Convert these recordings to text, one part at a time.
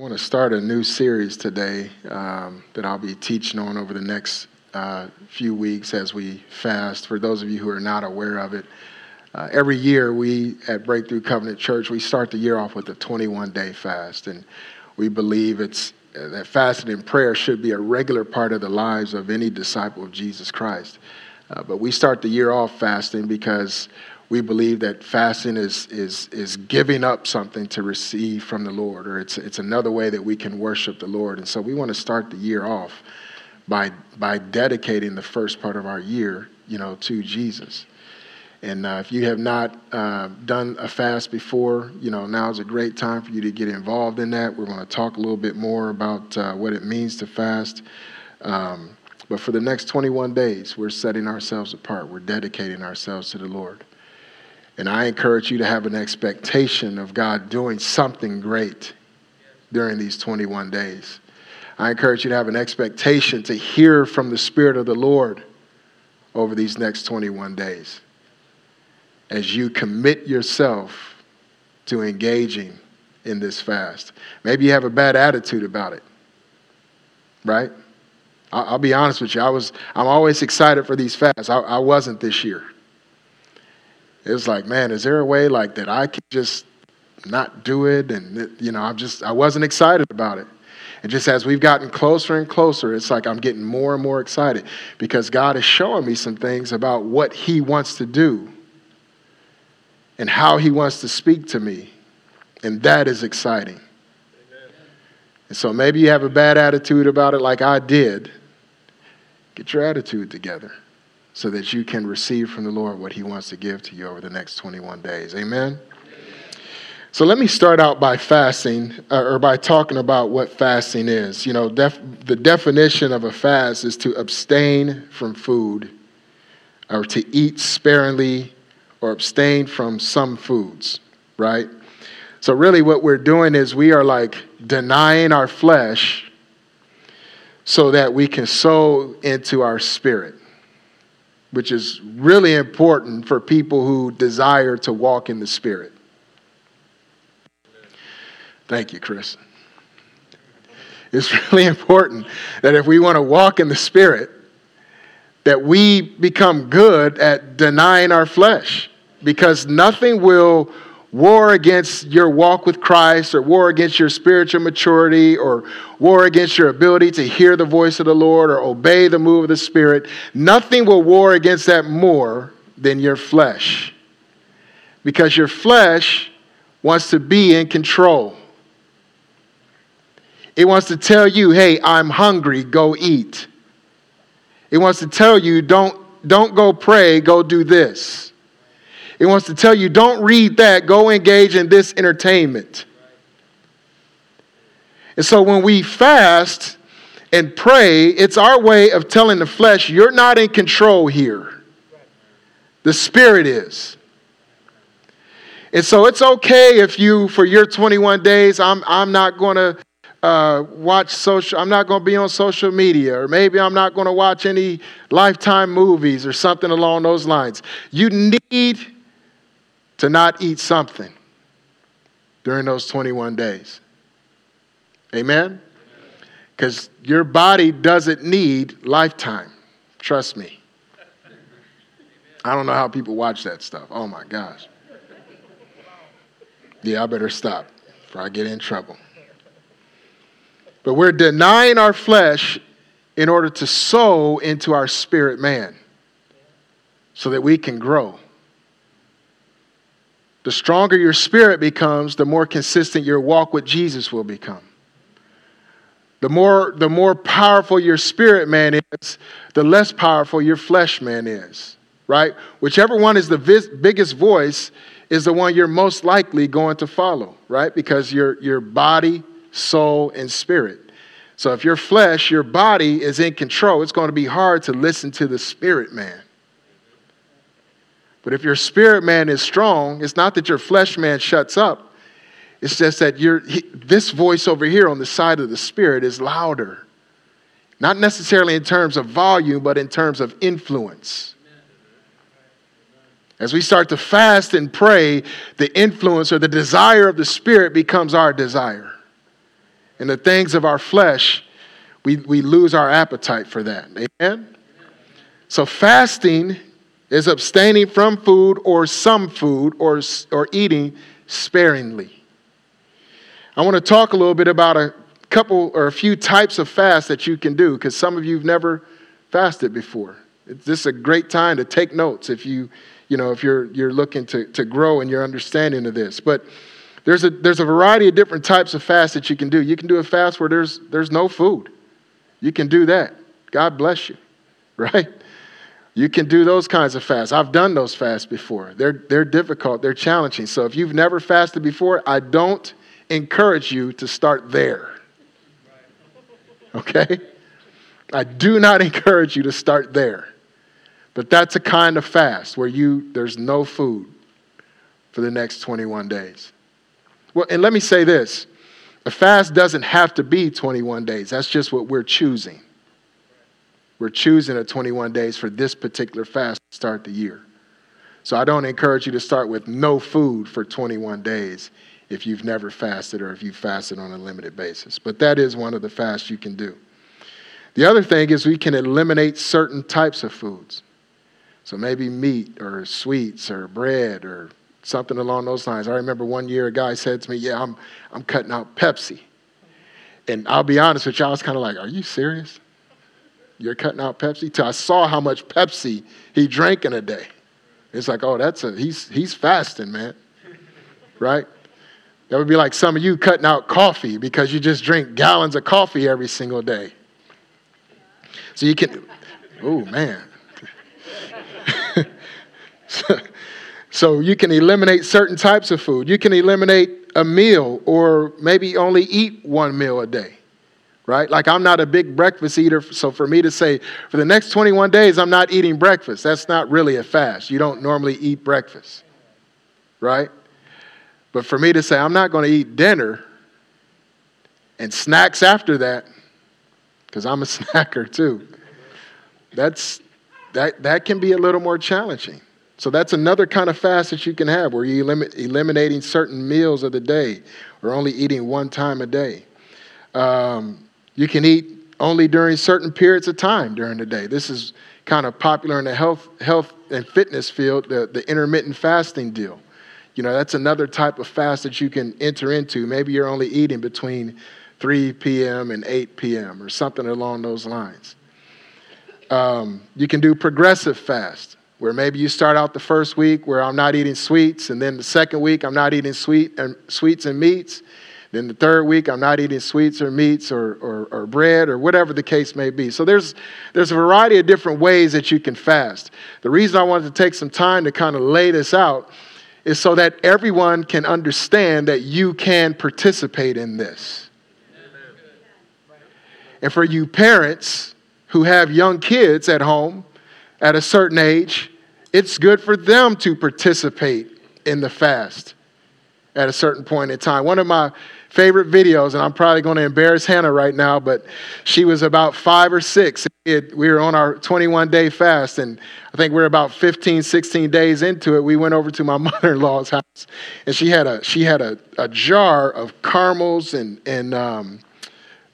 I want to start a new series today um, that I'll be teaching on over the next uh, few weeks as we fast. For those of you who are not aware of it, uh, every year we at Breakthrough Covenant Church we start the year off with a 21 day fast, and we believe it's uh, that fasting and prayer should be a regular part of the lives of any disciple of Jesus Christ. Uh, but we start the year off fasting because we believe that fasting is, is, is giving up something to receive from the Lord, or it's, it's another way that we can worship the Lord. And so we want to start the year off by, by dedicating the first part of our year, you know, to Jesus. And uh, if you have not uh, done a fast before, you know, now is a great time for you to get involved in that. We're going to talk a little bit more about uh, what it means to fast. Um, but for the next 21 days, we're setting ourselves apart. We're dedicating ourselves to the Lord. And I encourage you to have an expectation of God doing something great during these 21 days. I encourage you to have an expectation to hear from the Spirit of the Lord over these next 21 days as you commit yourself to engaging in this fast. Maybe you have a bad attitude about it, right? I'll, be honest with you. I was, I'm always excited for these fasts. I, I wasn't this year. It was like, man, is there a way like that I could just not do it? And, you know, I'm just, I wasn't excited about it. And just as we've gotten closer and closer, it's like I'm getting more and more excited because God is showing me some things about what He wants to do and how He wants to speak to me. And that is exciting. Amen. And so maybe you have a bad attitude about it like I did. Get your attitude together so that you can receive from the Lord what He wants to give to you over the next 21 days. Amen? So let me start out by fasting, uh, or by talking about what fasting is. You know, def- the definition of a fast is to abstain from food, or to eat sparingly, or abstain from some foods, right? So, really, what we're doing is we are like denying our flesh so that we can sow into our spirit which is really important for people who desire to walk in the Spirit. Thank you, Chris. It's really important that if we want to walk in the Spirit, that we become good at denying our flesh because nothing will war against your walk with Christ or war against your spiritual maturity or war against your ability to hear the voice of the Lord or obey the move of the Spirit, nothing will war against that more than your flesh. Because your flesh wants to be in control. It wants to tell you, hey, I'm hungry, go eat. It wants to tell you, don't, don't go pray, go do this. It wants to tell you don't read that, go engage in this entertainment. And so when we fast and pray, it's our way of telling the flesh, you're not in control here. The Spirit is. And so it's okay if you, for your 21 days, I'm, I'm not going to uh, watch social, I'm not going to be on social media, or maybe I'm not going to watch any lifetime movies or something along those lines. You need to not eat something during those 21 days. Amen? Because your body doesn't need lifetime. Trust me. I don't know how people watch that stuff. Oh my gosh. Yeah, I better stop before I get in trouble. But we're denying our flesh in order to sow into our spirit man so that we can grow. The stronger your spirit becomes, the more consistent your walk with Jesus will become. The more, the more powerful your spirit man is, the less powerful your flesh man is, right? Whichever one is the vis- biggest voice is the one you're most likely going to follow, right? Because your, your body, soul, and spirit. So if your flesh, your body is in control, it's going to be hard to listen to the spirit man. But if your spirit man is strong, it's not that your flesh man shuts up. It's just that you this voice over here on the side of the spirit is louder. Not necessarily in terms of volume, but in terms of influence. As we start to fast and pray, the influence or the desire of the Spirit becomes our desire. and the things of our flesh, we, we lose our appetite for that. Amen? So, fasting is abstaining from food or some food or, or eating sparingly. I want to talk a little bit about a couple or a few types of fast that you can do because some of you have never fasted before. This is a great time to take notes if you, you know, if you're you're looking to, to grow in your understanding of this. But there's a there's a variety of different types of fast that you can do. You can do a fast where there's there's no food. You can do that. God bless you. Right? You can do those kinds of fasts. I've done those fasts before. They're, they're difficult, they're challenging. So if you've never fasted before, I don't encourage you to start there. Okay? I do not encourage you to start there. But that's a kind of fast where you there's no food for the next 21 days. Well, and let me say this. A fast doesn't have to be 21 days. That's just what we're choosing. We're choosing a 21 days for this particular fast to start the year. So I don't encourage you to start with no food for 21 days if you've never fasted or if you've fasted on a limited basis. But that is one of the fasts you can do. The other thing is we can eliminate certain types of foods. So maybe meat or sweets or bread or something along those lines. I remember one year a guy said to me, Yeah, I'm, I'm cutting out Pepsi. And I'll be honest with you, I was kind of like, Are you serious? You're cutting out Pepsi? Till I saw how much Pepsi he drank in a day. It's like, oh, that's a he's he's fasting, man. Right? That would be like some of you cutting out coffee because you just drink gallons of coffee every single day. So you can, oh man. so, so you can eliminate certain types of food. You can eliminate a meal or maybe only eat one meal a day right? Like I'm not a big breakfast eater, so for me to say, for the next 21 days, I'm not eating breakfast, that's not really a fast. You don't normally eat breakfast, right? But for me to say, I'm not going to eat dinner and snacks after that, because I'm a snacker too, that's, that, that can be a little more challenging. So that's another kind of fast that you can have where you're elim- eliminating certain meals of the day or only eating one time a day. Um, you can eat only during certain periods of time during the day. This is kind of popular in the health, health and fitness field, the, the intermittent fasting deal. You know, that's another type of fast that you can enter into. Maybe you're only eating between 3 p.m. and 8 p.m. or something along those lines. Um, you can do progressive fast, where maybe you start out the first week where I'm not eating sweets, and then the second week I'm not eating sweet and sweets and meats, then the third week, I'm not eating sweets or meats or, or, or, bread or whatever the case may be. So there's, there's a variety of different ways that you can fast. The reason I wanted to take some time to kind of lay this out is so that everyone can understand that you can participate in this. And for you parents who have young kids at home at a certain age, it's good for them to participate in the fast at a certain point in time. One of my favorite videos, and I'm probably going to embarrass Hannah right now, but she was about five or six. It, we were on our 21 day fast, and I think we are about 15, 16 days into it. We went over to my mother in law's house, and she had a she had a, a jar of caramels and and um,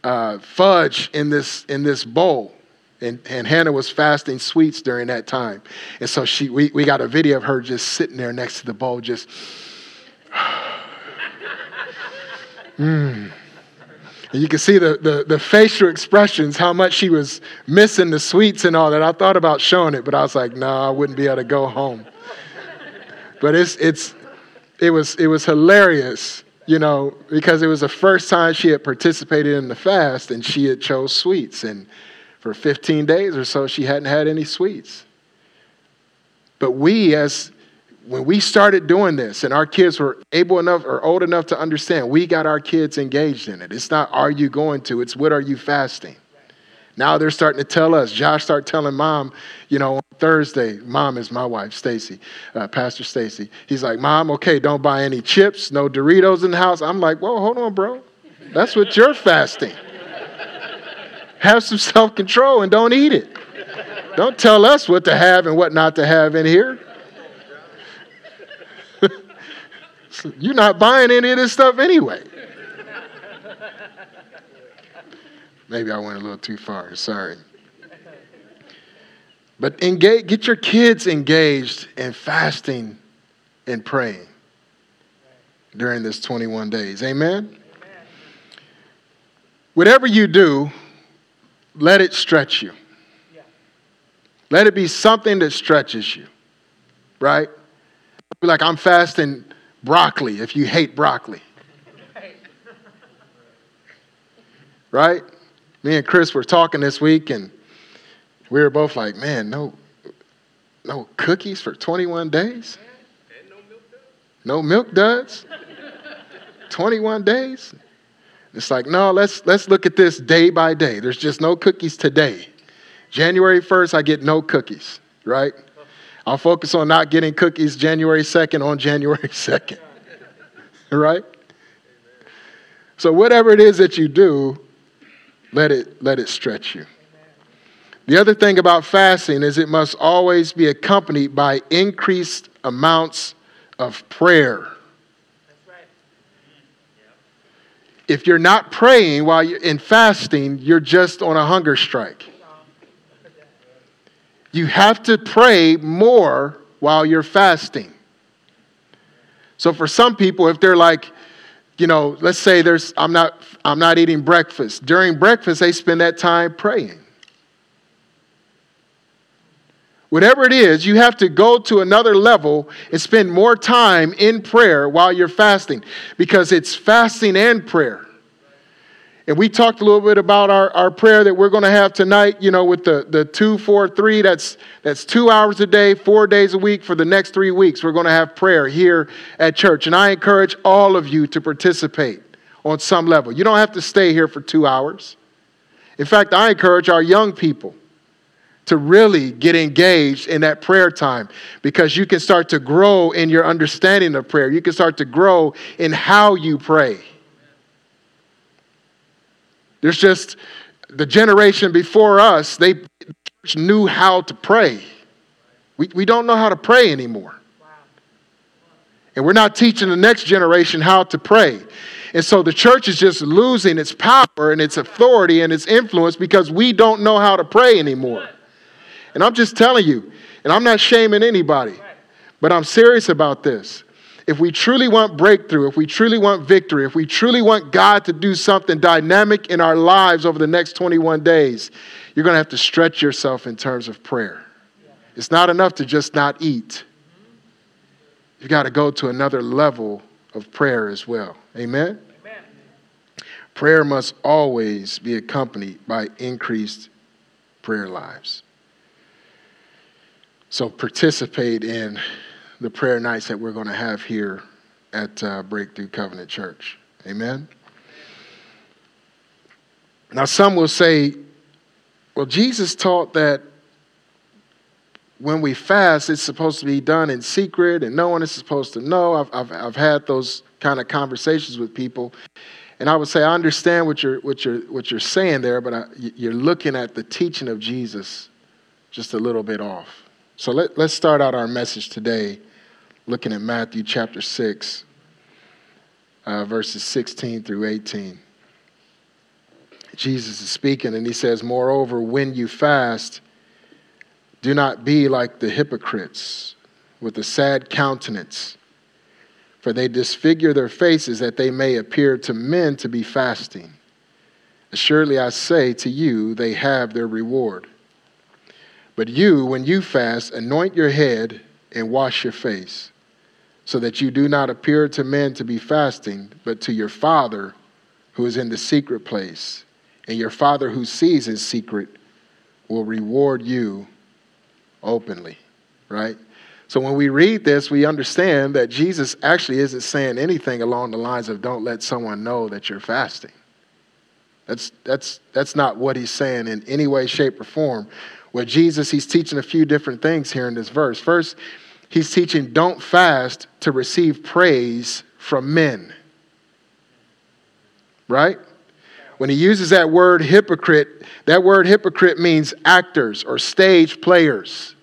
uh, fudge in this in this bowl. And, and Hannah was fasting sweets during that time. And so she, we, we got a video of her just sitting there next to the bowl, just Mm. And you can see the, the, the, facial expressions, how much she was missing the sweets and all that. I thought about showing it, but I was like, no, nah, I wouldn't be able to go home. but it's, it's, it, was, it was hilarious, you know, because it was the first time she had participated in the fast and she had chose sweets. And for 15 days or so, she hadn't had any sweets. But we, as when we started doing this and our kids were able enough or old enough to understand, we got our kids engaged in it. It's not are you going to, it's what are you fasting. Now they're starting to tell us. Josh started telling mom, you know, on Thursday, mom is my wife, Stacy, uh, Pastor Stacy. He's like, Mom, okay, don't buy any chips, no Doritos in the house. I'm like, Whoa, hold on, bro. That's what you're fasting. Have some self control and don't eat it. Don't tell us what to have and what not to have in here. You're not buying any of this stuff anyway. Maybe I went a little too far. Sorry. But engage, get your kids engaged in fasting and praying during this 21 days. Amen? Amen? Whatever you do, let it stretch you. Let it be something that stretches you, right? Like, I'm fasting broccoli if you hate broccoli. right? Me and Chris were talking this week, and we were both like, man, no, no cookies for 21 days? no milk duds? No milk duds? 21 days? It's like, no, let's, let's look at this day by day. There's just no cookies today. January 1st, I get no cookies, right? I'll focus on not getting cookies January 2nd on January 2nd, right? So, whatever it is that you do, let it, let it stretch you. The other thing about fasting is it must always be accompanied by increased amounts of prayer. If you're not praying while you're in fasting, you're just on a hunger strike. You have to pray more while you're fasting. So for some people, if they're like, you know, let's say there's I'm not I'm not eating breakfast. During breakfast, they spend that time praying. Whatever it is, you have to go to another level and spend more time in prayer while you're fasting because it's fasting and prayer. And we talked a little bit about our, our prayer that we're going to have tonight, you know, with the, the two, four, three. That's, that's two hours a day, four days a week for the next three weeks. We're going to have prayer here at church. And I encourage all of you to participate on some level. You don't have to stay here for two hours. In fact, I encourage our young people to really get engaged in that prayer time because you can start to grow in your understanding of prayer. You can start to grow in how you pray. There's just the generation before us, they knew how to pray. We, we don't know how to pray anymore. And we're not teaching the next generation how to pray. And so the church is just losing its power and its authority and its influence because we don't know how to pray anymore. And I'm just telling you, and I'm not shaming anybody, but I'm serious about this. If we truly want breakthrough, if we truly want victory, if we truly want God to do something dynamic in our lives over the next 21 days, you're going to have to stretch yourself in terms of prayer. It's not enough to just not eat. You've got to go to another level of prayer as well. Amen? Amen? Prayer must always be accompanied by increased prayer lives. So participate in the prayer nights that we're going to have here at uh, Breakthrough Covenant Church. Amen. Now, some will say, well, Jesus taught that when we fast, it's supposed to be done in secret and no one is supposed to know. I've, I've, I've had those kind of conversations with people. And I would say, I understand what you're, what you're, what you're saying there, but I, you're looking at the teaching of Jesus just a little bit off. So let, let's start out our message today looking at Matthew chapter 6, uh, verses 16 through 18. Jesus is speaking, and he says, Moreover, when you fast, do not be like the hypocrites with a sad countenance, for they disfigure their faces that they may appear to men to be fasting. Assuredly, I say to you, they have their reward. But you, when you fast, anoint your head and wash your face, so that you do not appear to men to be fasting, but to your Father who is in the secret place. And your Father who sees in secret will reward you openly, right? So when we read this, we understand that Jesus actually isn't saying anything along the lines of don't let someone know that you're fasting. That's, that's, that's not what he's saying in any way, shape, or form where Jesus, he's teaching a few different things here in this verse. First, he's teaching don't fast to receive praise from men. Right? When he uses that word hypocrite, that word hypocrite means actors or stage players.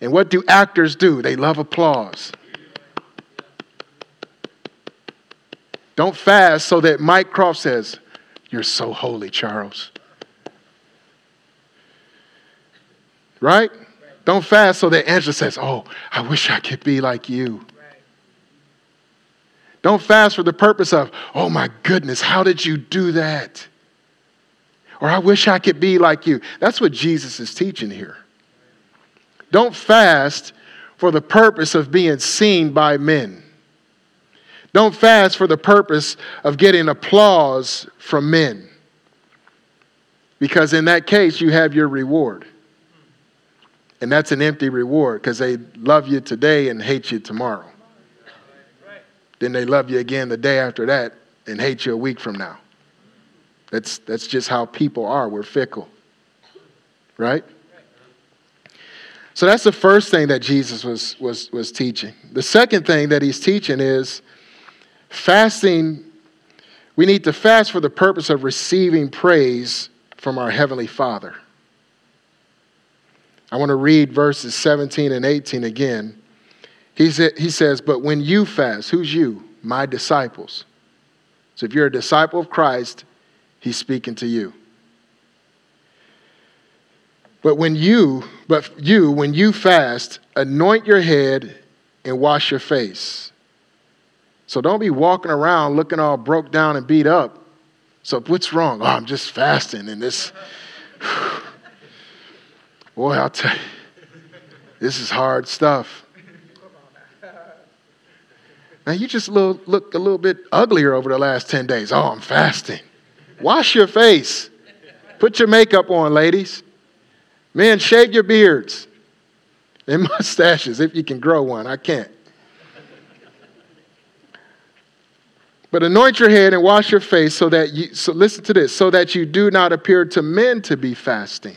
And what do actors do? They love applause. Don't fast so that Mike Croft says, You're so holy, Charles. Right? Don't fast so that Angela says, Oh, I wish I could be like you. Don't fast for the purpose of, Oh my goodness, how did you do that? Or I wish I could be like you. That's what Jesus is teaching here. Don't fast for the purpose of being seen by men. Don't fast for the purpose of getting applause from men. Because in that case, you have your reward. And that's an empty reward because they love you today and hate you tomorrow. Then they love you again the day after that and hate you a week from now. That's, that's just how people are. We're fickle. Right? So that's the first thing that Jesus was, was, was teaching. The second thing that he's teaching is Fasting, we need to fast for the purpose of receiving praise from our Heavenly Father. I want to read verses 17 and 18 again. He, he says, But when you fast, who's you? My disciples. So if you're a disciple of Christ, he's speaking to you. But when you, but you, when you fast, anoint your head and wash your face so don't be walking around looking all broke down and beat up. So what's wrong? Oh, I'm just fasting and this. Boy, I'll tell you, this is hard stuff. Now you just look, look a little bit uglier over the last 10 days. Oh, I'm fasting. Wash your face. Put your makeup on, ladies. Men, shave your beards and mustaches if you can grow one. I can't. But anoint your head and wash your face so that you, so listen to this, so that you do not appear to men to be fasting,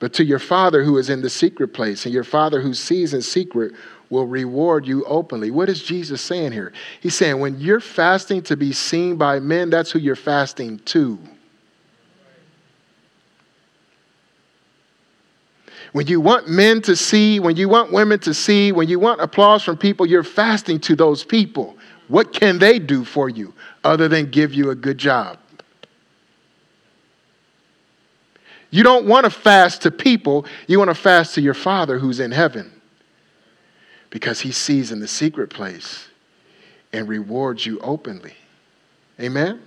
but to your Father who is in the secret place. And your Father who sees in secret will reward you openly. What is Jesus saying here? He's saying when you're fasting to be seen by men, that's who you're fasting to. When you want men to see, when you want women to see, when you want applause from people, you're fasting to those people. What can they do for you other than give you a good job? You don't want to fast to people, you want to fast to your Father who's in heaven because he sees in the secret place and rewards you openly. Amen?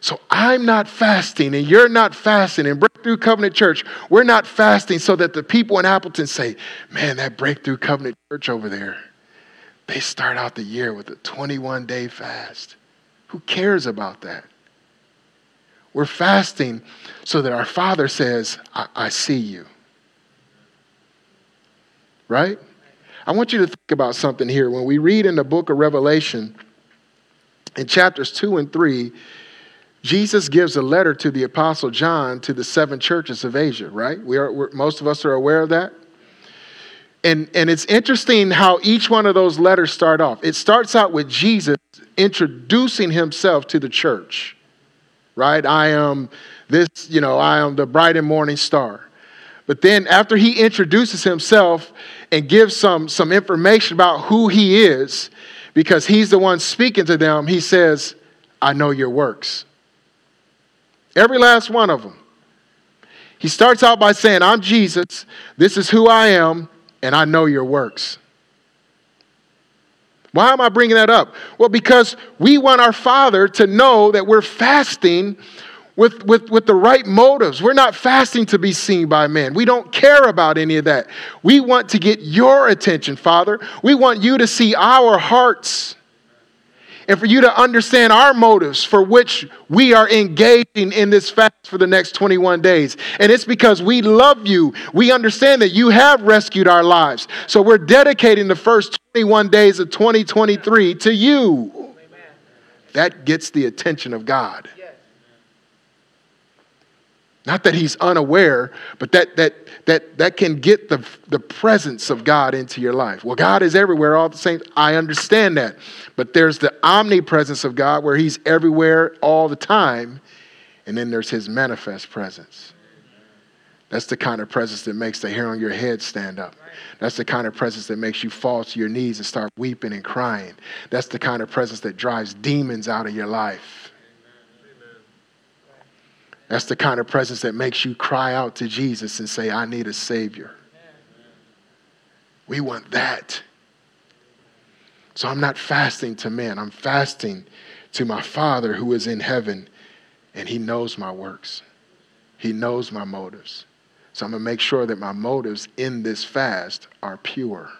So I'm not fasting and you're not fasting. And Breakthrough Covenant Church, we're not fasting so that the people in Appleton say, man, that Breakthrough Covenant Church over there, they start out the year with a 21 day fast. Who cares about that? We're fasting so that our Father says, I, I see you. Right? I want you to think about something here. When we read in the book of Revelation, in chapters 2 and 3, Jesus gives a letter to the Apostle John to the seven churches of Asia, right? We are, most of us are aware of that and, and it's interesting how each one of those letters start off. It starts out with Jesus introducing himself to the church, right? I am this, you know, I am the bright and morning star. But then after he introduces himself and gives some, some information about who he is, because he's the one speaking to them, he says, I know your works. Every last one of them. He starts out by saying, I'm Jesus. This is who I am and I know your works. Why am I bringing that up? Well, because we want our Father to know that we're fasting with, with, with the right motives. We're not fasting to be seen by men. We don't care about any of that. We want to get your attention, Father. We want you to see our hearts and for you to understand our motives for which we are engaging in this fast for the next 21 days. And it's because we love you. We understand that you have rescued our lives. So we're dedicating the first 21 days of 2023 to you. That gets the attention of God. Not that he's unaware, but that, that, that, that can get the, the presence of God into your life. Well, God is everywhere all the same. I understand that. But there's the omnipresence of God where he's everywhere all the time. And then there's his manifest presence. That's the kind of presence that makes the hair on your head stand up. That's the kind of presence that makes you fall to your knees and start weeping and crying. That's the kind of presence that drives demons out of your life. That's the kind of presence that makes you cry out to Jesus and say, I need a Savior. We want that. So I'm not fasting to men, I'm fasting to my Father who is in heaven, and He knows my works, He knows my motives. So I'm going to make sure that my motives in this fast are pure.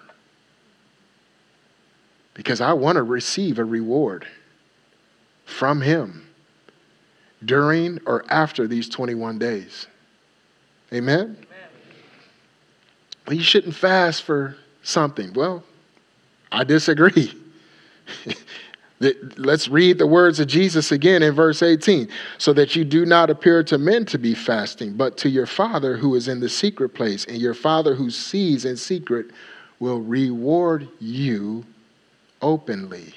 Because I want to receive a reward from Him during or after these 21 days. Amen? Amen? Well, you shouldn't fast for something. Well, I disagree. Let's read the words of Jesus again in verse 18. So that you do not appear to men to be fasting, but to your Father who is in the secret place, and your Father who sees in secret will reward you openly.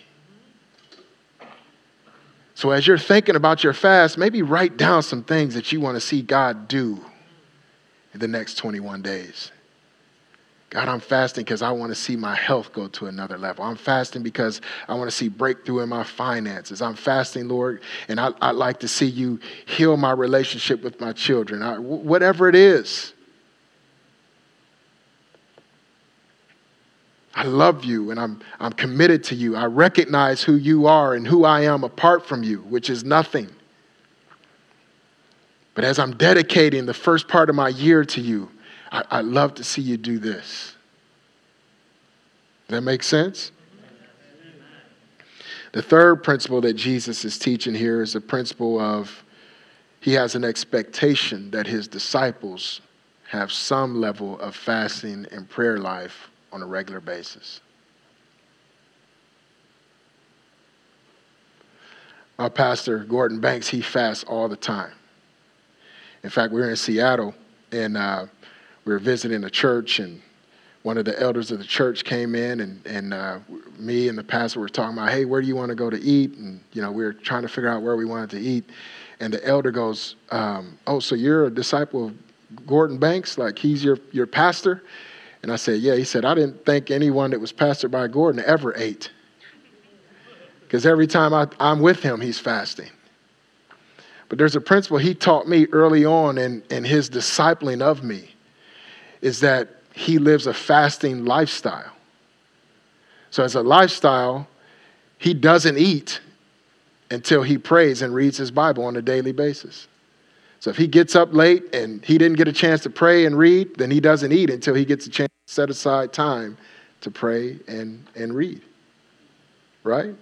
So, as you're thinking about your fast, maybe write down some things that you want to see God do in the next 21 days. God, I'm fasting because I want to see my health go to another level. I'm fasting because I want to see breakthrough in my finances. I'm fasting, Lord, and I, would like to see you heal my relationship with my children. I, whatever it is. I love you and I'm, I'm committed to you. I recognize who you are and who I am apart from you, which is nothing. But as I'm dedicating the first part of my year to you, I, I love to see you do this. Does that make sense? The third principle that Jesus is teaching here is the principle of he has an expectation that his disciples have some level of fasting and prayer life on a regular basis. Our pastor, Gordon Banks, he fasts all the time. In fact, we were in Seattle and uh, we were visiting a church, and one of the elders of the church came in, and, and uh, me and the pastor were talking about, hey, where do you want to go to eat? And, you know, we were trying to figure out where we wanted to eat. And the elder goes, um, oh, so you're a disciple of Gordon Banks? Like, he's your, your pastor? And I said, Yeah. He said, I didn't think anyone that was pastored by Gordon ever ate. Because every time I, I'm with him, he's fasting. But there's a principle he taught me early on in, in his discipling of me is that he lives a fasting lifestyle. So, as a lifestyle, he doesn't eat until he prays and reads his Bible on a daily basis. So if he gets up late and he didn't get a chance to pray and read, then he doesn't eat until he gets a chance to set aside time to pray and, and read. Right?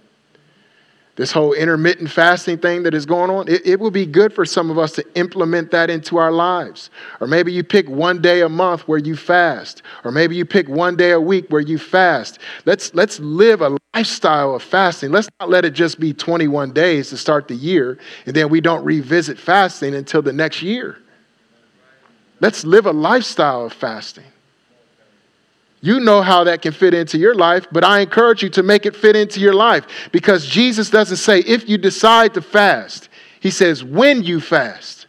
This whole intermittent fasting thing that is going on, it, it will be good for some of us to implement that into our lives. Or maybe you pick one day a month where you fast. Or maybe you pick one day a week where you fast. Let's, let's live a lifestyle of fasting. Let's not let it just be 21 days to start the year and then we don't revisit fasting until the next year. Let's live a lifestyle of fasting. You know how that can fit into your life, but I encourage you to make it fit into your life because Jesus doesn't say if you decide to fast, He says when you fast.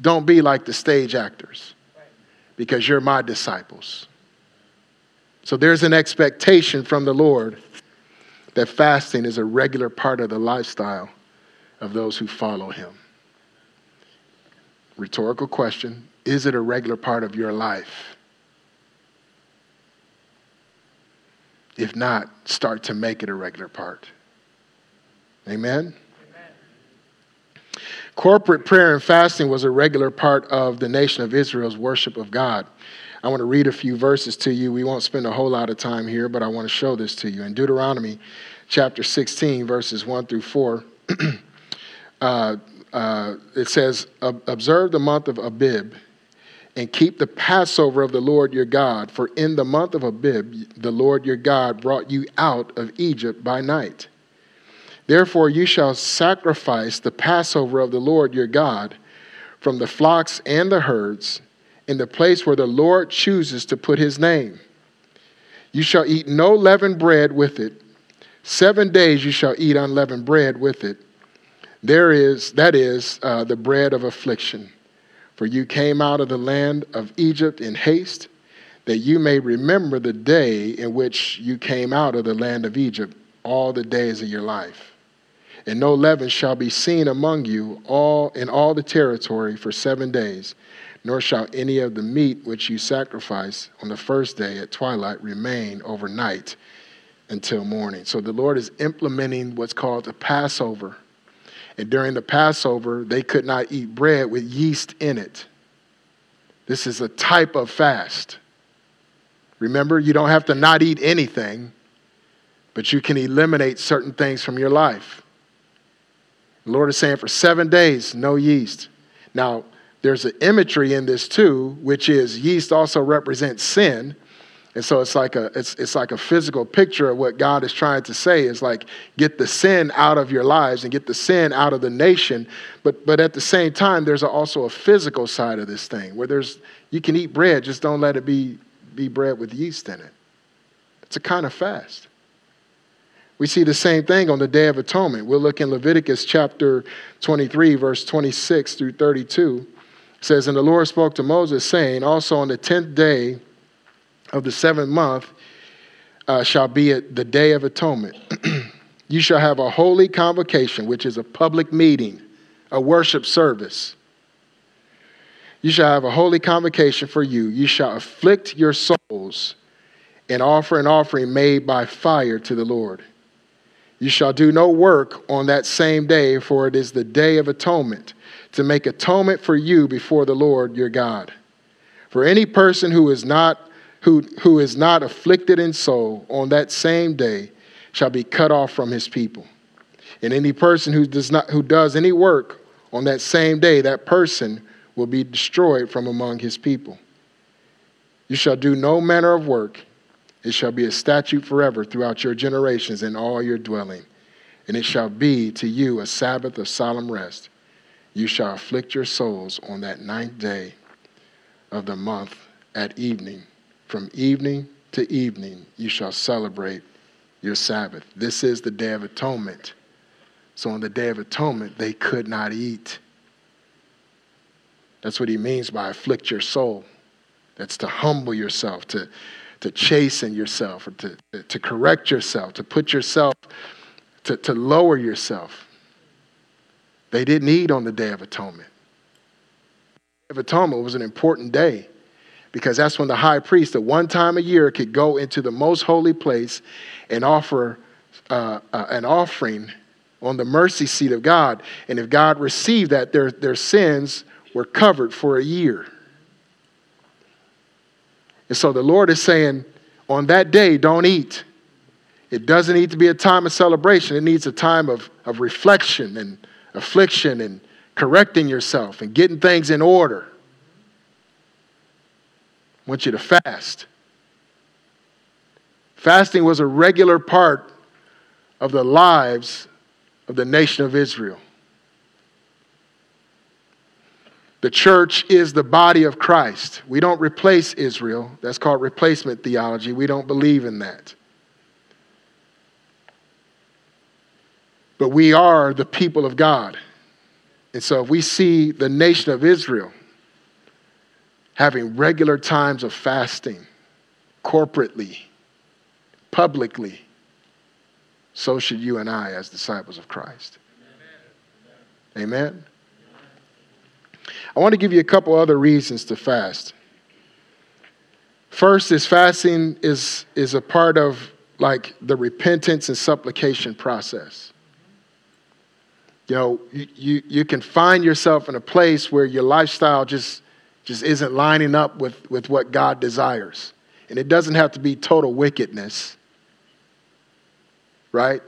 Don't be like the stage actors because you're my disciples. So there's an expectation from the Lord that fasting is a regular part of the lifestyle of those who follow him. Rhetorical question Is it a regular part of your life? If not, start to make it a regular part. Amen? Amen? Corporate prayer and fasting was a regular part of the nation of Israel's worship of God. I want to read a few verses to you. We won't spend a whole lot of time here, but I want to show this to you. In Deuteronomy chapter 16, verses 1 through 4, uh, uh, it says, Observe the month of Abib and keep the Passover of the Lord your God, for in the month of Abib, the Lord your God brought you out of Egypt by night. Therefore, you shall sacrifice the Passover of the Lord your God from the flocks and the herds in the place where the Lord chooses to put his name. You shall eat no leavened bread with it. Seven days you shall eat unleavened bread with it. There is, that is, uh, the bread of affliction. For you came out of the land of Egypt in haste, that you may remember the day in which you came out of the land of Egypt all the days of your life and no leaven shall be seen among you all in all the territory for seven days, nor shall any of the meat which you sacrifice on the first day at twilight remain overnight until morning. So the Lord is implementing what's called the Passover. And during the Passover, they could not eat bread with yeast in it. This is a type of fast. Remember, you don't have to not eat anything, but you can eliminate certain things from your life. The Lord is saying for seven days, no yeast. Now, there's an imagery in this too, which is yeast also represents sin. And so it's like a it's it's like a physical picture of what God is trying to say is like get the sin out of your lives and get the sin out of the nation. But but at the same time, there's also a physical side of this thing where there's you can eat bread, just don't let it be be bread with yeast in it. It's a kind of fast. We see the same thing on the Day of Atonement. We'll look in Leviticus chapter 23, verse 26 through 32. It says, And the Lord spoke to Moses, saying, Also on the tenth day of the seventh month uh, shall be at the Day of Atonement. you shall have a holy convocation, which is a public meeting, a worship service. You shall have a holy convocation for you. You shall afflict your souls and offer an offering made by fire to the Lord. You shall do no work on that same day, for it is the day of atonement, to make atonement for you before the Lord your God. For any person who is not who, who is not afflicted in soul on that same day shall be cut off from his people. And any person who does not who does any work on that same day, that person will be destroyed from among his people. You shall do no manner of work it shall be a statute forever throughout your generations in all your dwelling. And it shall be to you a Sabbath of solemn rest. You shall afflict your souls on that ninth day of the month at evening. From evening to evening, you shall celebrate your Sabbath. This is the Day of Atonement. So on the Day of Atonement, they could not eat. That's what he means by afflict your soul. That's to humble yourself, to, to chasten yourself or to, to correct yourself, to put yourself, to, to lower yourself. They didn't eat on the Day of Atonement. The Day of Atonement was an important day because that's when the high priest, at one time a year, could go into the most holy place and offer uh, uh, an offering on the mercy seat of God. And if God received that, their, their sins were covered for a year. And so the Lord is saying, on that day, don't eat. It doesn't need to be a time of celebration. It needs a time of, of reflection and affliction and correcting yourself and getting things in order. I want you to fast. Fasting was a regular part of the lives of the nation of Israel. The church is the body of Christ. We don't replace Israel. That's called replacement theology. We don't believe in that. But we are the people of God. And so if we see the nation of Israel having regular times of fasting, corporately, publicly, so should you and I as disciples of Christ. Amen. Amen. I want to give you a couple other reasons to fast. First is fasting is, is a part of like the repentance and supplication process. You know, you, you, you can find yourself in a place where your lifestyle just, just isn't lining up with, with what God desires. And it doesn't have to be total wickedness, right?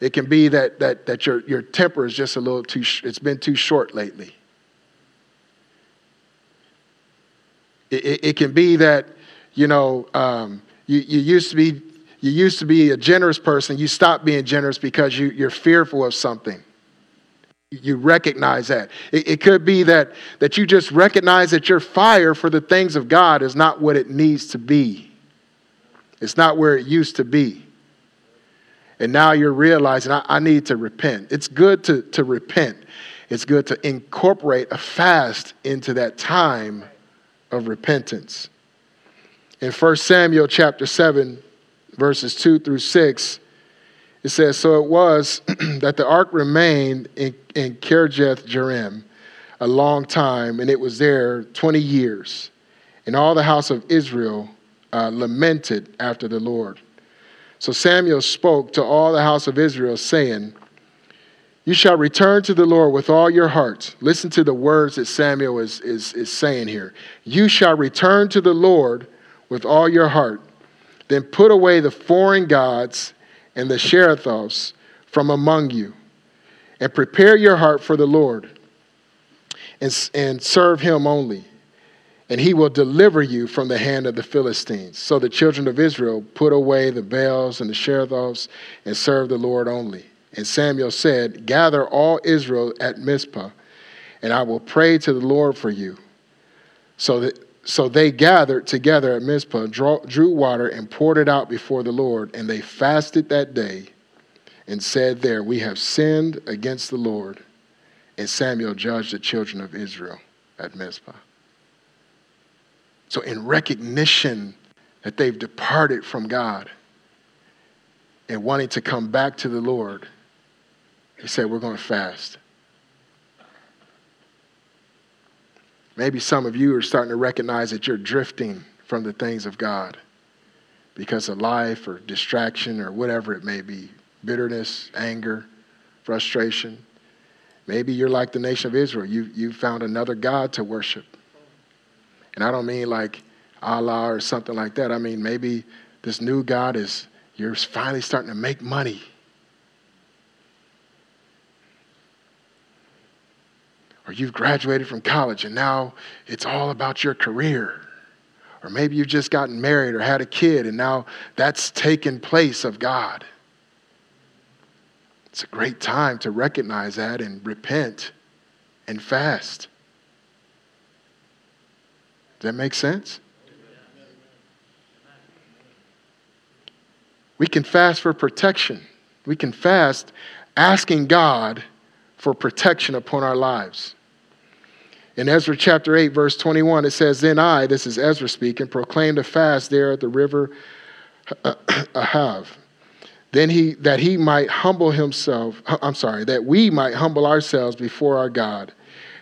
It can be that, that, that your, your temper is just a little too, it's been too short lately. It, it, can be that, you know, um, you, you used to be you used to be a generous person. You stop being generous because you, you're fearful of something. You recognize that. It, it could be that, that you just recognize that your fire for the things of God is not what it needs to be. It's not where it used to be. And now you're realizing I, I need to repent. It's good to, to repent. It's good to incorporate a fast into that time of repentance. In 1 Samuel chapter 7, verses 2 through 6, It says, So it was that the ark remained in, in Kirjath Jearim a long time, and it was there 20 years. And all the house of Israel uh, lamented after the Lord. So Samuel spoke to all the house of Israel, saying, You shall return to the Lord with all your heart. Listen to the words that Samuel is, is, is saying here. You shall return to the Lord with all your heart. Then put away the foreign gods and the Ashtoreths from among you, and prepare your heart for the Lord, and, and serve him only and he will deliver you from the hand of the Philistines. So the children of Israel put away the Baals and the Ashtoreths and served the Lord only. And Samuel said, Gather all Israel at Mizpah, and I will pray to the Lord for you. So, that, so they gathered together at Mizpah, drew water, and poured it out before the Lord. And they fasted that day and said, There, we have sinned against the Lord. And Samuel judged the children of Israel at Mizpah. So, in recognition that they've departed from God and wanting to come back to the Lord, he said, We're going to fast. Maybe some of you are starting to recognize that you're drifting from the things of God because of life or distraction or whatever it may be bitterness, anger, frustration. Maybe you're like the nation of Israel. You, you found another God to worship. And I don't mean like Allah or something like that. I mean, maybe this new God is, you're finally starting to make money. Or you've graduated from college and now it's all about your career. Or maybe you've just gotten married or had a kid and now that's taken place of God. It's a great time to recognize that and repent and fast. Does that make sense? We can fast for protection. We can fast asking God for protection upon our lives. In Ezra chapter 8, verse 21, it says, Then I, this is Ezra speaking, proclaimed a fast there at the river uh, uh, Ahava. Then he, that he might humble himself, I'm sorry, that we might humble ourselves before our God,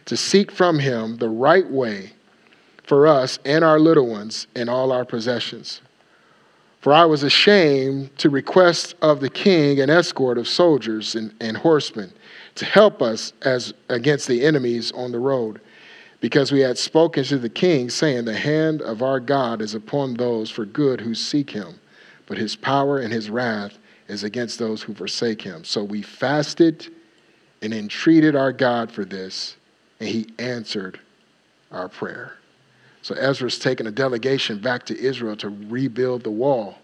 to seek from him the right way for us and our little ones and all our possessions. For I was ashamed to request of the king an escort of soldiers and, and horsemen to help us as against the enemies on the road, because we had spoken to the king, saying, The hand of our God is upon those for good who seek him, but his power and his wrath is against those who forsake him. So we fasted and entreated our God for this, and he answered our prayer. So Ezra's taken a delegation back to Israel to rebuild the wall.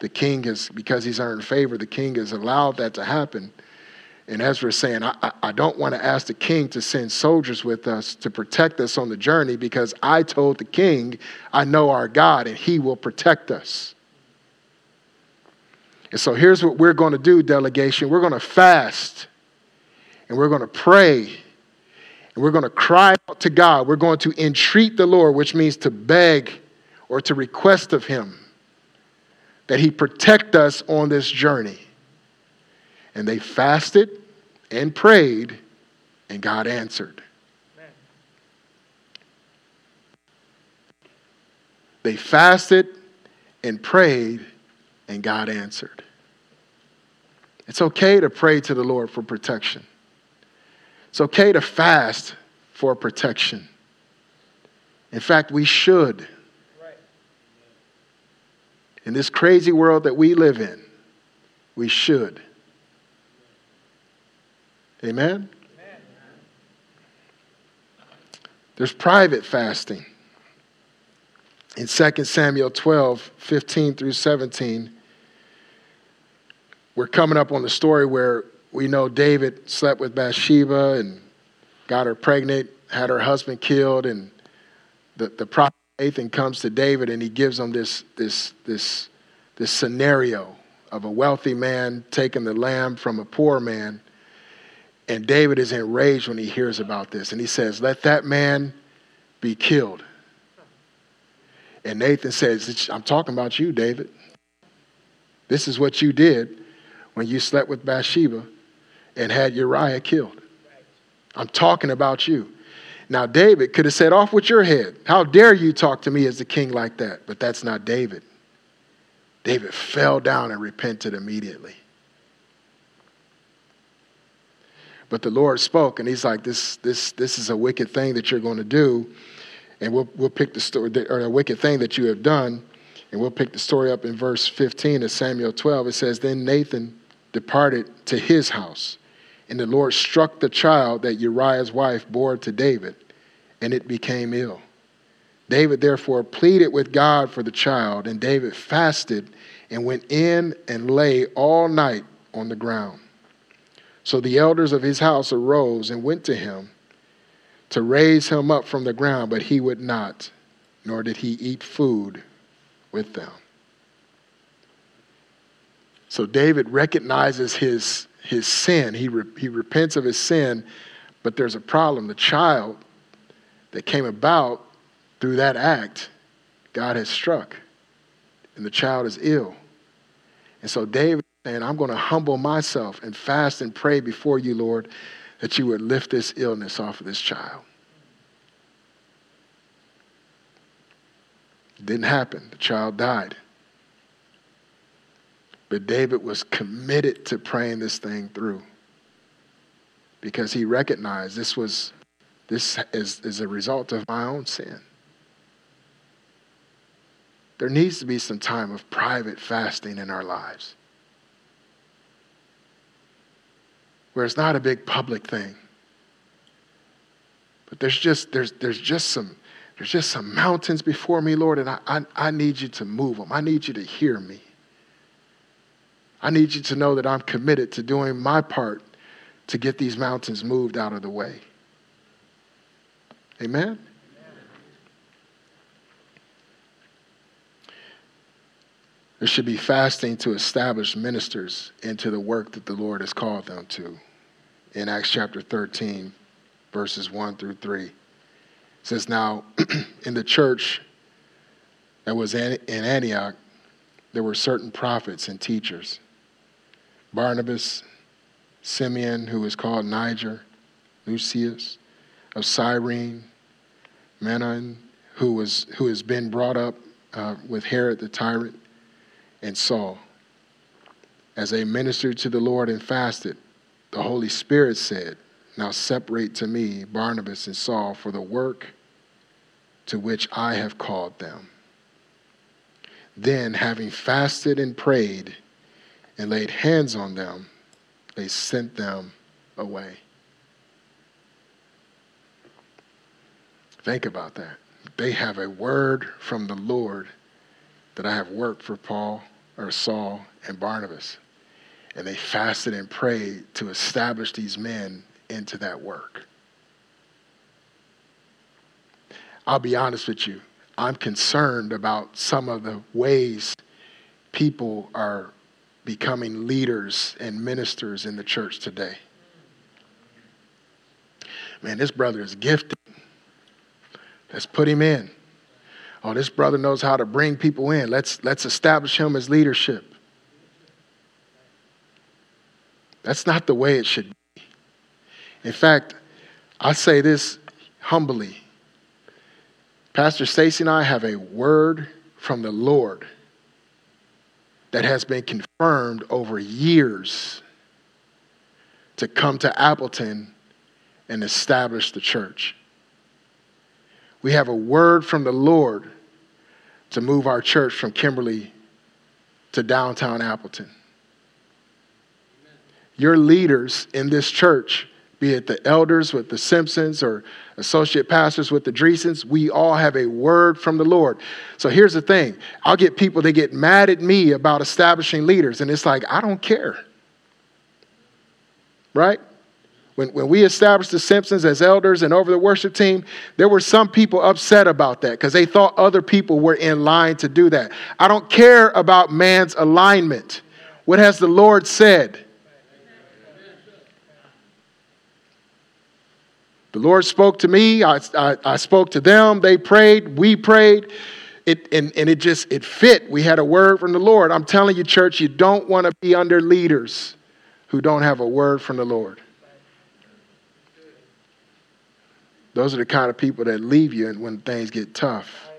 The king has, because he's earned favor, the king has allowed that to happen. And Ezra's saying, I, I don't want to ask the king to send soldiers with us to protect us on the journey because I told the king, I know our God and he will protect us. And so here's what we're going to do, delegation. We're going to fast and we're going to pray and we're going to cry out to God. We're going to entreat the Lord, which means to beg or to request of Him that He protect us on this journey. And they fasted and prayed, and God answered. They fasted and prayed, and God answered. It's okay to pray to the Lord for protection. It's okay to fast for protection. In fact, we should. In this crazy world that we live in, we should. Amen? Amen? There's private fasting. In 2 Samuel 12, 15 through 17, we're coming up on the story where we know David slept with Bathsheba and got her pregnant, had her husband killed, and the, the prophet Nathan comes to David and he gives him this, this, this, this scenario of a wealthy man taking the lamb from a poor man. And David is enraged when he hears about this. And he says, Let that man be killed. And Nathan says, I'm talking about you, David. This is what you did when you slept with Bathsheba and had Uriah killed. I'm talking about you. Now, David could have said, Off with your head. How dare you talk to me as a king like that? But that's not David. David fell down and repented immediately. But the Lord spoke, and he's like, This, this, this is a wicked thing that you're going to do. And we'll, we'll pick the story, or a wicked thing that you have done. And we'll pick the story up in verse 15 of Samuel 12. It says, Then Nathan departed to his house. And the Lord struck the child that Uriah's wife bore to David, and it became ill. David therefore pleaded with God for the child, and David fasted and went in and lay all night on the ground. So the elders of his house arose and went to him to raise him up from the ground, but he would not, nor did he eat food with them. So David recognizes his, his sin. He, re, he repents of his sin, but there's a problem. The child that came about through that act, God has struck, and the child is ill. And so David saying, I'm going to humble myself and fast and pray before you, Lord, that you would lift this illness off of this child. It didn't happen. The child died. But David was committed to praying this thing through because he recognized this was this is, is a result of my own sin. There needs to be some time of private fasting in our lives where it's not a big public thing. But there's just there's there's just some there's just some mountains before me, Lord, and I, I, I need you to move them. I need you to hear me. I need you to know that I'm committed to doing my part to get these mountains moved out of the way. Amen? There should be fasting to establish ministers into the work that the Lord has called them to. In Acts chapter 13, verses 1 through 3. It says, Now, in the church that was in Antioch, there were certain prophets and teachers Barnabas, Simeon, who was called Niger, Lucius, of Cyrene, Manaen, who, was, who has been brought up uh, with Herod the tyrant, and Saul. As they ministered to the Lord and fasted, the Holy Spirit said, Now separate to me Barnabas and Saul for the work to which I have called them. Then, having fasted and prayed, and laid hands on them, they sent them away. Think about that. They have a word from the Lord that I have worked for Paul or Saul and Barnabas. And they fasted and prayed to establish these men into that work. I'll be honest with you. I'm concerned about some of the ways people are becoming leaders and ministers in the church today. Man, this brother is gifted. Let's put him in. Oh, this brother knows how to bring people in. Let's, let's establish him as leadership. That's not the way it should be. In fact, I say this humbly. Pastor Stacy and I have a word from the Lord that has been confirmed over years to come to Appleton and establish the church. We have a word from the Lord to move our church from Kimberly to downtown Appleton. Your leaders in this church be it the elders with the Simpsons or associate pastors with the Dreesens, we all have a word from the Lord. So here's the thing I'll get people that get mad at me about establishing leaders, and it's like, I don't care. Right? When, when we established the Simpsons as elders and over the worship team, there were some people upset about that because they thought other people were in line to do that. I don't care about man's alignment. What has the Lord said? The Lord spoke to me, I, I, I, spoke to them, they prayed, we prayed. it and, and it just it fit. We had a word from the Lord. I'm telling you, church, you don't want to be under leaders who don't have a word from the Lord. Those are the kind of people that leave you when things get tough.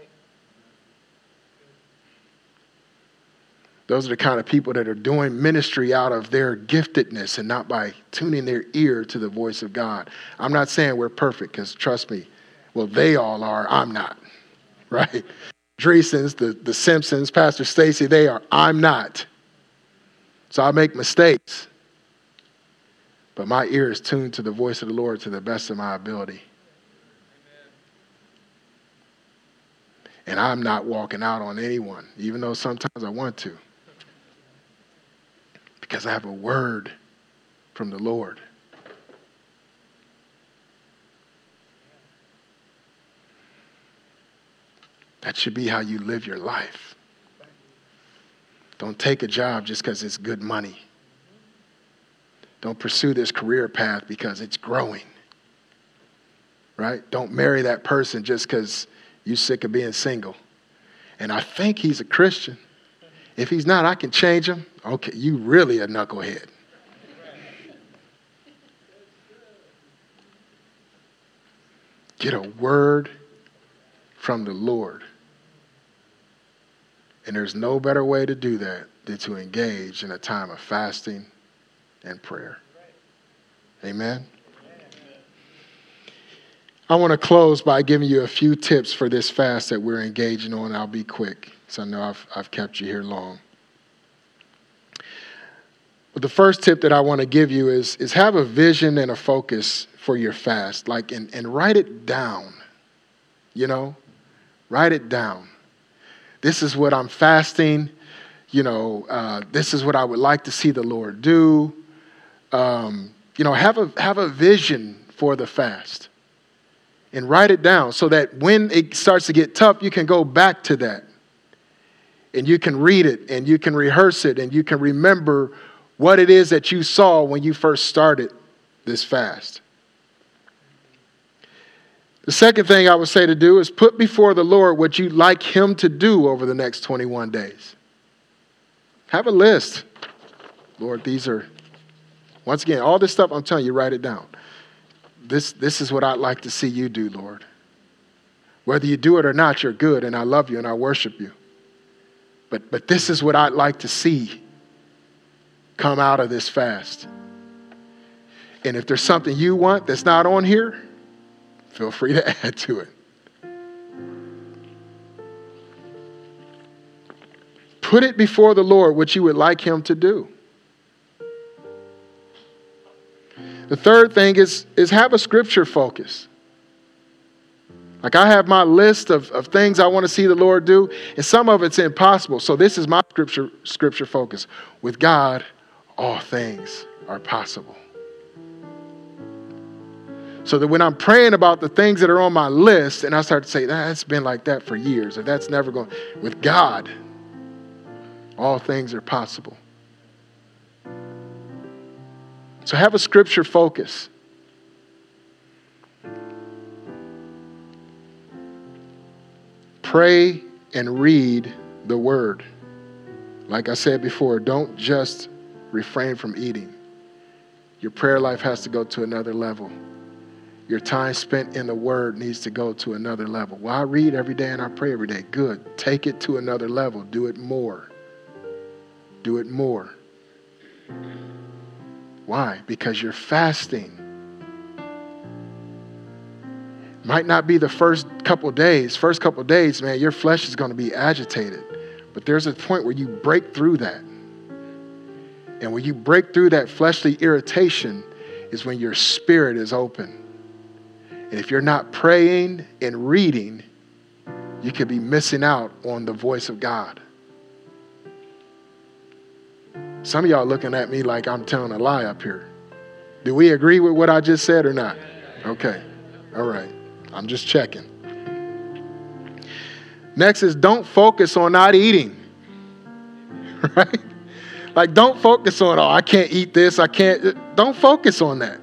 Those are the kind of people that are doing ministry out of their giftedness and not by tuning their ear to the voice of God. I'm not saying we're perfect, because trust me, well, they all are. I'm not, right? Dreesens, the, the Simpsons, Pastor Stacy, they are. I'm not. So I make mistakes. But my ear is tuned to the voice of the Lord to the best of my ability. And I'm not walking out on anyone, even though sometimes I want to because I have a word from the Lord. That should be how you live your life. Don't take a job just because it's good money. Don't pursue this career path because it's growing. Right? Don't marry that person just because you're sick of being single. And I think he's a Christian. If he's not, I can change him. Okay, you really a knucklehead. Get a word from the Lord. And there's no better way to do that than to engage in a time of fasting and prayer. Amen. I want to close by giving you a few tips for this fast that we're engaging on. I'll be quick, so I know I've, I've kept you here long. But the first tip that I want to give you is, is have a vision and a focus for your fast. Like, and, and write it down. You know, write it down. This is what I'm fasting. You know, uh, this is what I would like to see the Lord do. Um, you know, have a, have a vision for the fast and write it down so that when it starts to get tough, you can go back to that and you can read it and you can rehearse it and you can remember what it is that you saw when you first started this fast. The second thing I would say to do is put before the Lord what you'd like Him to do over the next 21 days. Have a list. Lord, these are, once again, all this stuff I'm telling you, write it down. This, this is what I'd like to see you do, Lord. Whether you do it or not, you're good, and I love you and I worship you. But, but this is what I'd like to see come out of this fast. And if there's something you want that's not on here, feel free to add to it. Put it before the Lord what you would like Him to do. The third thing is, is have a scripture focus. Like I have my list of, of things I want to see the Lord do, and some of it's impossible. So this is my scripture scripture focus. With God, all things are possible. So that when I'm praying about the things that are on my list, and I start to say, that's been like that for years, or that's never going, with God, all things are possible. So have a scripture focus. Pray and read the word. Like I said before, don't just refrain from eating. Your prayer life has to go to another level. Your time spent in the Word needs to go to another level. Well, I read every day and I pray every day. Good. Take it to another level. Do it more. Do it more. Why? Because you're fasting. Might not be the first couple days. First couple days, man, your flesh is going to be agitated. But there's a point where you break through that. And when you break through that fleshly irritation, is when your spirit is open. And if you're not praying and reading, you could be missing out on the voice of God. Some of y'all looking at me like I'm telling a lie up here. Do we agree with what I just said or not? Okay. All right. I'm just checking. Next is don't focus on not eating. Right? Like, don't focus on, oh, I can't eat this, I can't. Don't focus on that.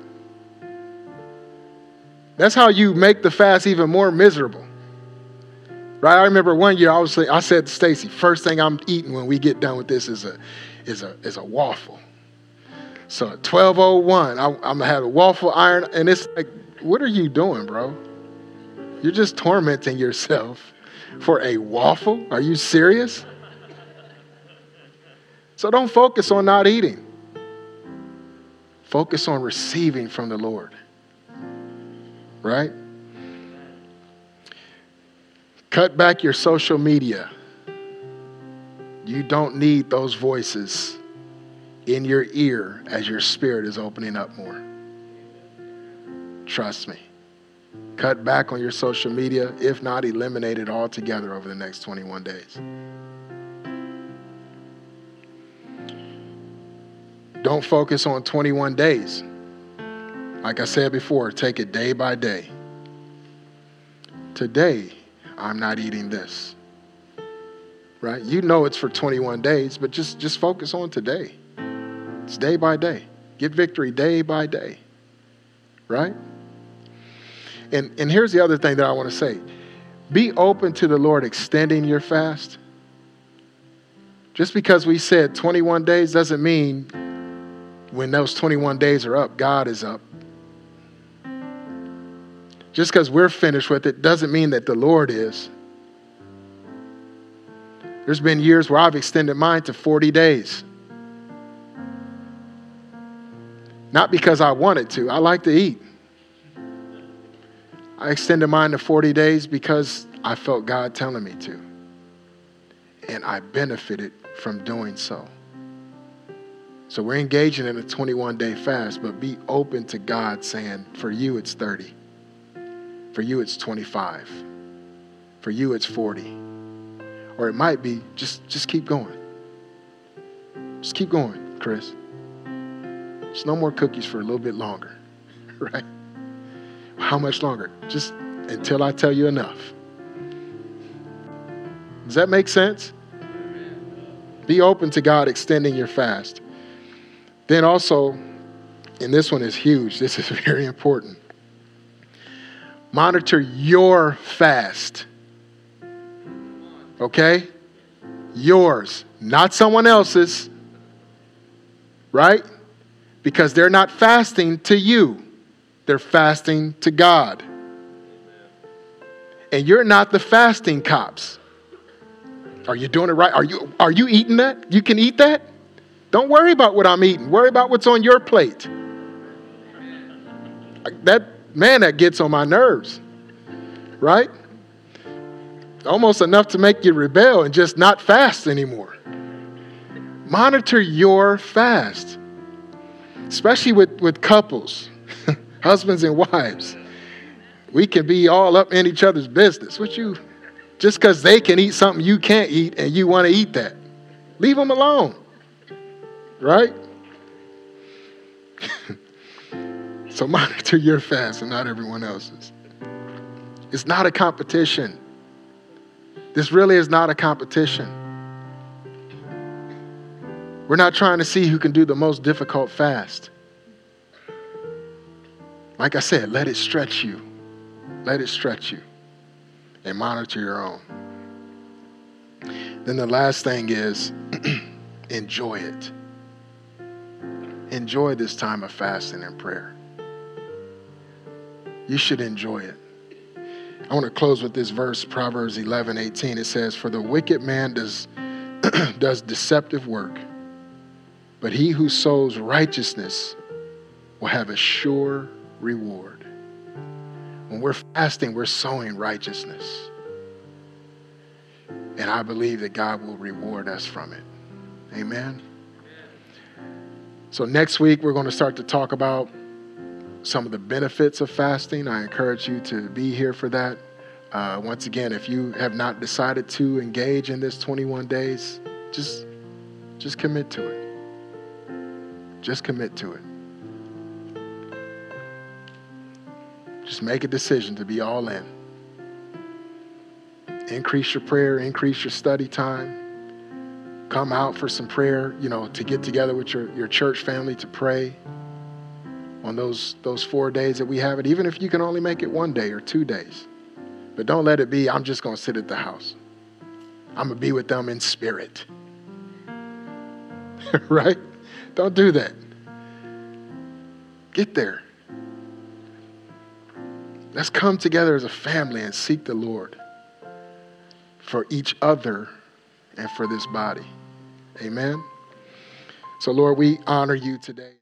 That's how you make the fast even more miserable. Right? I remember one year I was I said to Stacy, first thing I'm eating when we get done with this is a is a is a waffle. So at 1201, I, I'm gonna have a waffle iron, and it's like, what are you doing, bro? You're just tormenting yourself for a waffle? Are you serious? So don't focus on not eating. Focus on receiving from the Lord. Right? Cut back your social media. You don't need those voices in your ear as your spirit is opening up more. Trust me. Cut back on your social media, if not, eliminate it altogether over the next 21 days. Don't focus on 21 days. Like I said before, take it day by day. Today, I'm not eating this. Right? You know it's for 21 days, but just, just focus on today. It's day by day. Get victory day by day. Right? And, and here's the other thing that I want to say be open to the Lord extending your fast. Just because we said 21 days doesn't mean when those 21 days are up, God is up. Just because we're finished with it doesn't mean that the Lord is. There's been years where I've extended mine to 40 days. Not because I wanted to, I like to eat. I extended mine to 40 days because I felt God telling me to. And I benefited from doing so. So we're engaging in a 21 day fast, but be open to God saying, for you it's 30. For you it's 25. For you it's 40. Or it might be just just keep going. Just keep going, Chris. Just no more cookies for a little bit longer. Right? How much longer? Just until I tell you enough. Does that make sense? Be open to God extending your fast. Then also, and this one is huge, this is very important. Monitor your fast. Okay? Yours, not someone else's. Right? Because they're not fasting to you, they're fasting to God. And you're not the fasting cops. Are you doing it right? Are you, are you eating that? You can eat that? Don't worry about what I'm eating. Worry about what's on your plate. That man, that gets on my nerves, right? Almost enough to make you rebel and just not fast anymore. Monitor your fast, especially with, with couples, husbands and wives. We can be all up in each other's business. What you, just because they can eat something you can't eat and you want to eat that, leave them alone, right? So monitor your fast and not everyone else's. It's not a competition. This really is not a competition. We're not trying to see who can do the most difficult fast. Like I said, let it stretch you. Let it stretch you. And monitor your own. Then the last thing is enjoy it. Enjoy this time of fasting and prayer you should enjoy it. I want to close with this verse, Proverbs 11, 18. It says, For the wicked man does, does deceptive work, but he who sows righteousness will have a sure reward. When we're fasting, we're sowing righteousness. And I believe that God will reward us from it. Amen. So, next week, we're going to start to talk about some of the benefits of fasting. I encourage you to be here for that. Uh, once again, if you have not decided to engage in this 21 days, just just commit to it. Just commit to it. Just make a decision to be all in. Increase your prayer, increase your study time. Come out for some prayer, you know, to get together with your, your church family to pray on those, those four days that we have it, even if you can only make it one day or two days. But don't let it be, I'm just going to sit at the house. I'm going to be with them in spirit. right? Don't do that. Get there. Let's come together as a family and seek the Lord for each other and for this body. Amen. So, Lord, we honor you today.